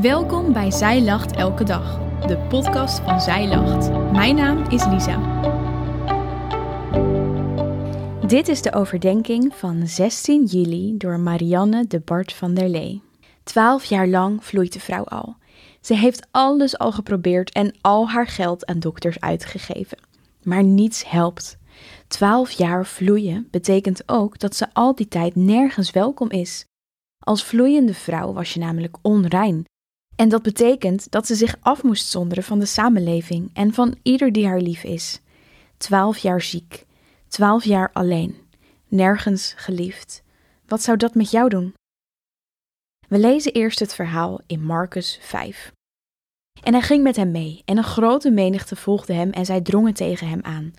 Welkom bij Zij Lacht Elke Dag, de podcast van Zij Lacht. Mijn naam is Lisa. Dit is de overdenking van 16 juli door Marianne de Bart van der Lee. Twaalf jaar lang vloeit de vrouw al. Ze heeft alles al geprobeerd en al haar geld aan dokters uitgegeven. Maar niets helpt. Twaalf jaar vloeien betekent ook dat ze al die tijd nergens welkom is. Als vloeiende vrouw was je namelijk onrein. En dat betekent dat ze zich af moest zonderen van de samenleving en van ieder die haar lief is. Twaalf jaar ziek, twaalf jaar alleen, nergens geliefd. Wat zou dat met jou doen? We lezen eerst het verhaal in Marcus 5. En hij ging met hem mee, en een grote menigte volgde hem en zij drongen tegen hem aan.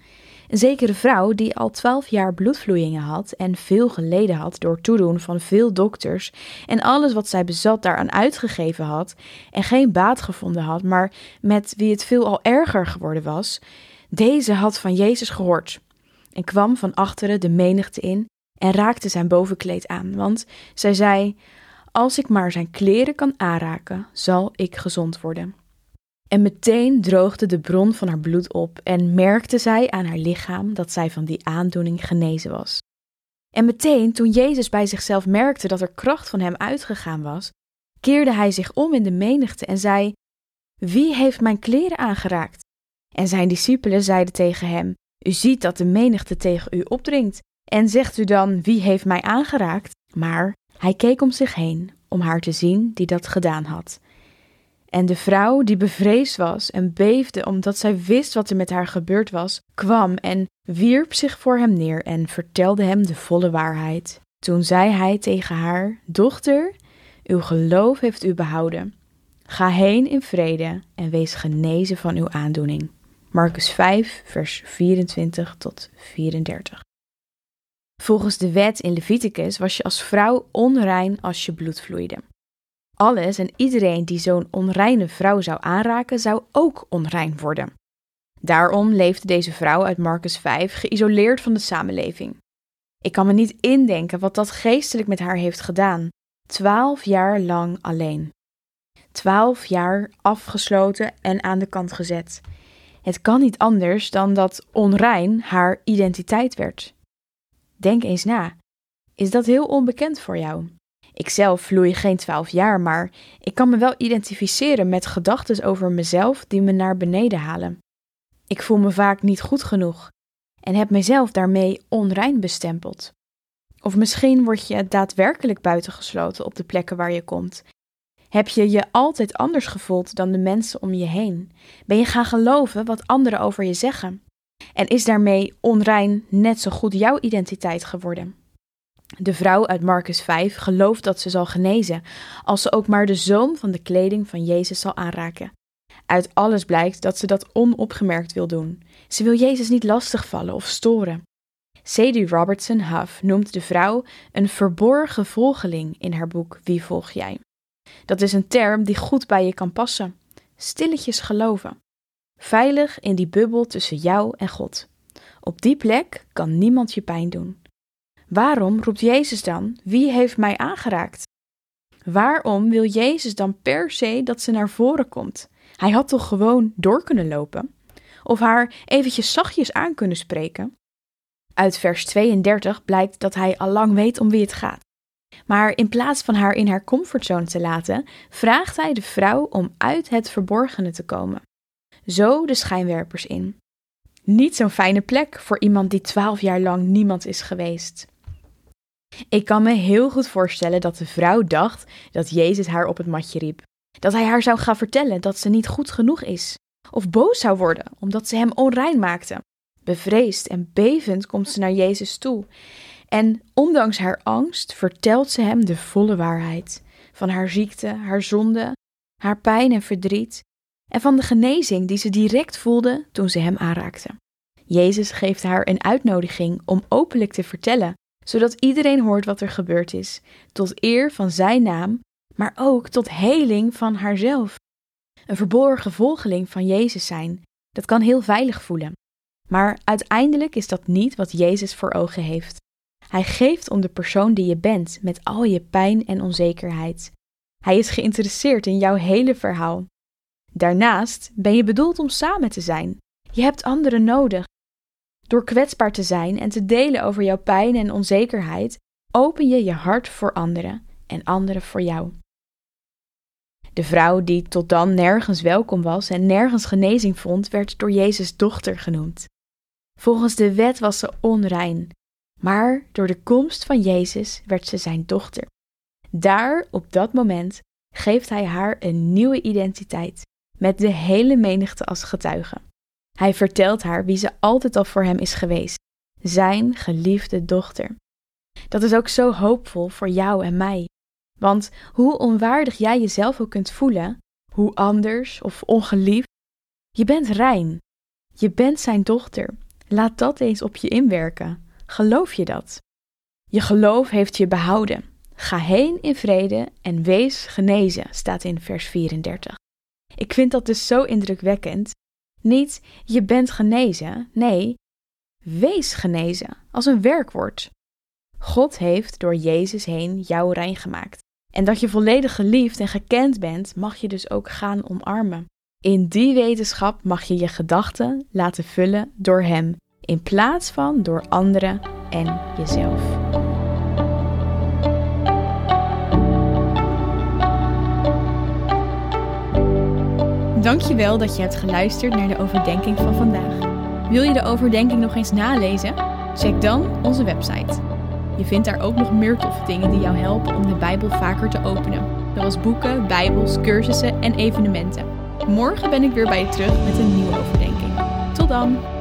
Een zekere vrouw die al twaalf jaar bloedvloeien had en veel geleden had door toedoen van veel dokters en alles wat zij bezat daaraan uitgegeven had en geen baat gevonden had, maar met wie het veel al erger geworden was, deze had van Jezus gehoord en kwam van achteren de menigte in en raakte zijn bovenkleed aan, want zij zei: Als ik maar zijn kleren kan aanraken, zal ik gezond worden. En meteen droogde de bron van haar bloed op en merkte zij aan haar lichaam dat zij van die aandoening genezen was. En meteen, toen Jezus bij zichzelf merkte dat er kracht van hem uitgegaan was, keerde hij zich om in de menigte en zei: Wie heeft mijn kleren aangeraakt? En zijn discipelen zeiden tegen hem: U ziet dat de menigte tegen u opdringt, en zegt u dan: Wie heeft mij aangeraakt? Maar hij keek om zich heen om haar te zien die dat gedaan had. En de vrouw, die bevreesd was en beefde omdat zij wist wat er met haar gebeurd was, kwam en wierp zich voor hem neer en vertelde hem de volle waarheid. Toen zei hij tegen haar: Dochter, uw geloof heeft u behouden. Ga heen in vrede en wees genezen van uw aandoening. Marcus 5, vers 24 tot 34. Volgens de wet in Leviticus was je als vrouw onrein als je bloed vloeide. Alles en iedereen die zo'n onreine vrouw zou aanraken, zou ook onrein worden. Daarom leefde deze vrouw uit Marcus 5 geïsoleerd van de samenleving. Ik kan me niet indenken wat dat geestelijk met haar heeft gedaan. Twaalf jaar lang alleen. Twaalf jaar afgesloten en aan de kant gezet. Het kan niet anders dan dat onrein haar identiteit werd. Denk eens na. Is dat heel onbekend voor jou? Ikzelf vloei geen twaalf jaar, maar ik kan me wel identificeren met gedachten over mezelf die me naar beneden halen. Ik voel me vaak niet goed genoeg en heb mezelf daarmee onrein bestempeld. Of misschien word je daadwerkelijk buitengesloten op de plekken waar je komt. Heb je je altijd anders gevoeld dan de mensen om je heen? Ben je gaan geloven wat anderen over je zeggen? En is daarmee onrein net zo goed jouw identiteit geworden? De vrouw uit Marcus 5 gelooft dat ze zal genezen als ze ook maar de zoom van de kleding van Jezus zal aanraken. Uit alles blijkt dat ze dat onopgemerkt wil doen. Ze wil Jezus niet lastigvallen of storen. Sadie Robertson Huff noemt de vrouw een verborgen volgeling in haar boek Wie volg jij? Dat is een term die goed bij je kan passen. Stilletjes geloven. Veilig in die bubbel tussen jou en God. Op die plek kan niemand je pijn doen. Waarom roept Jezus dan: Wie heeft mij aangeraakt? Waarom wil Jezus dan per se dat ze naar voren komt? Hij had toch gewoon door kunnen lopen? Of haar eventjes zachtjes aan kunnen spreken? Uit vers 32 blijkt dat hij al lang weet om wie het gaat. Maar in plaats van haar in haar comfortzone te laten, vraagt hij de vrouw om uit het verborgene te komen. Zo de schijnwerpers in. Niet zo'n fijne plek voor iemand die twaalf jaar lang niemand is geweest. Ik kan me heel goed voorstellen dat de vrouw dacht dat Jezus haar op het matje riep. Dat hij haar zou gaan vertellen dat ze niet goed genoeg is. Of boos zou worden omdat ze hem onrein maakte. Bevreesd en bevend komt ze naar Jezus toe. En ondanks haar angst vertelt ze hem de volle waarheid. Van haar ziekte, haar zonde, haar pijn en verdriet. En van de genezing die ze direct voelde toen ze hem aanraakte. Jezus geeft haar een uitnodiging om openlijk te vertellen zodat iedereen hoort wat er gebeurd is, tot eer van zijn naam, maar ook tot heling van haarzelf. Een verborgen volgeling van Jezus zijn, dat kan heel veilig voelen. Maar uiteindelijk is dat niet wat Jezus voor ogen heeft. Hij geeft om de persoon die je bent, met al je pijn en onzekerheid. Hij is geïnteresseerd in jouw hele verhaal. Daarnaast ben je bedoeld om samen te zijn. Je hebt anderen nodig. Door kwetsbaar te zijn en te delen over jouw pijn en onzekerheid, open je je hart voor anderen en anderen voor jou. De vrouw die tot dan nergens welkom was en nergens genezing vond, werd door Jezus dochter genoemd. Volgens de wet was ze onrein, maar door de komst van Jezus werd ze zijn dochter. Daar, op dat moment, geeft hij haar een nieuwe identiteit, met de hele menigte als getuige. Hij vertelt haar wie ze altijd al voor hem is geweest, zijn geliefde dochter. Dat is ook zo hoopvol voor jou en mij. Want hoe onwaardig jij jezelf ook kunt voelen, hoe anders of ongeliefd, je bent rein. Je bent zijn dochter. Laat dat eens op je inwerken. Geloof je dat? Je geloof heeft je behouden. Ga heen in vrede en wees genezen, staat in vers 34. Ik vind dat dus zo indrukwekkend. Niet je bent genezen, nee, wees genezen, als een werkwoord. God heeft door Jezus heen jou rein gemaakt. En dat je volledig geliefd en gekend bent, mag je dus ook gaan omarmen. In die wetenschap mag je je gedachten laten vullen door Hem, in plaats van door anderen en jezelf. Dankjewel dat je hebt geluisterd naar de overdenking van vandaag. Wil je de overdenking nog eens nalezen? Check dan onze website. Je vindt daar ook nog meer toffe dingen die jou helpen om de Bijbel vaker te openen, zoals boeken, Bijbels, cursussen en evenementen. Morgen ben ik weer bij je terug met een nieuwe overdenking. Tot dan!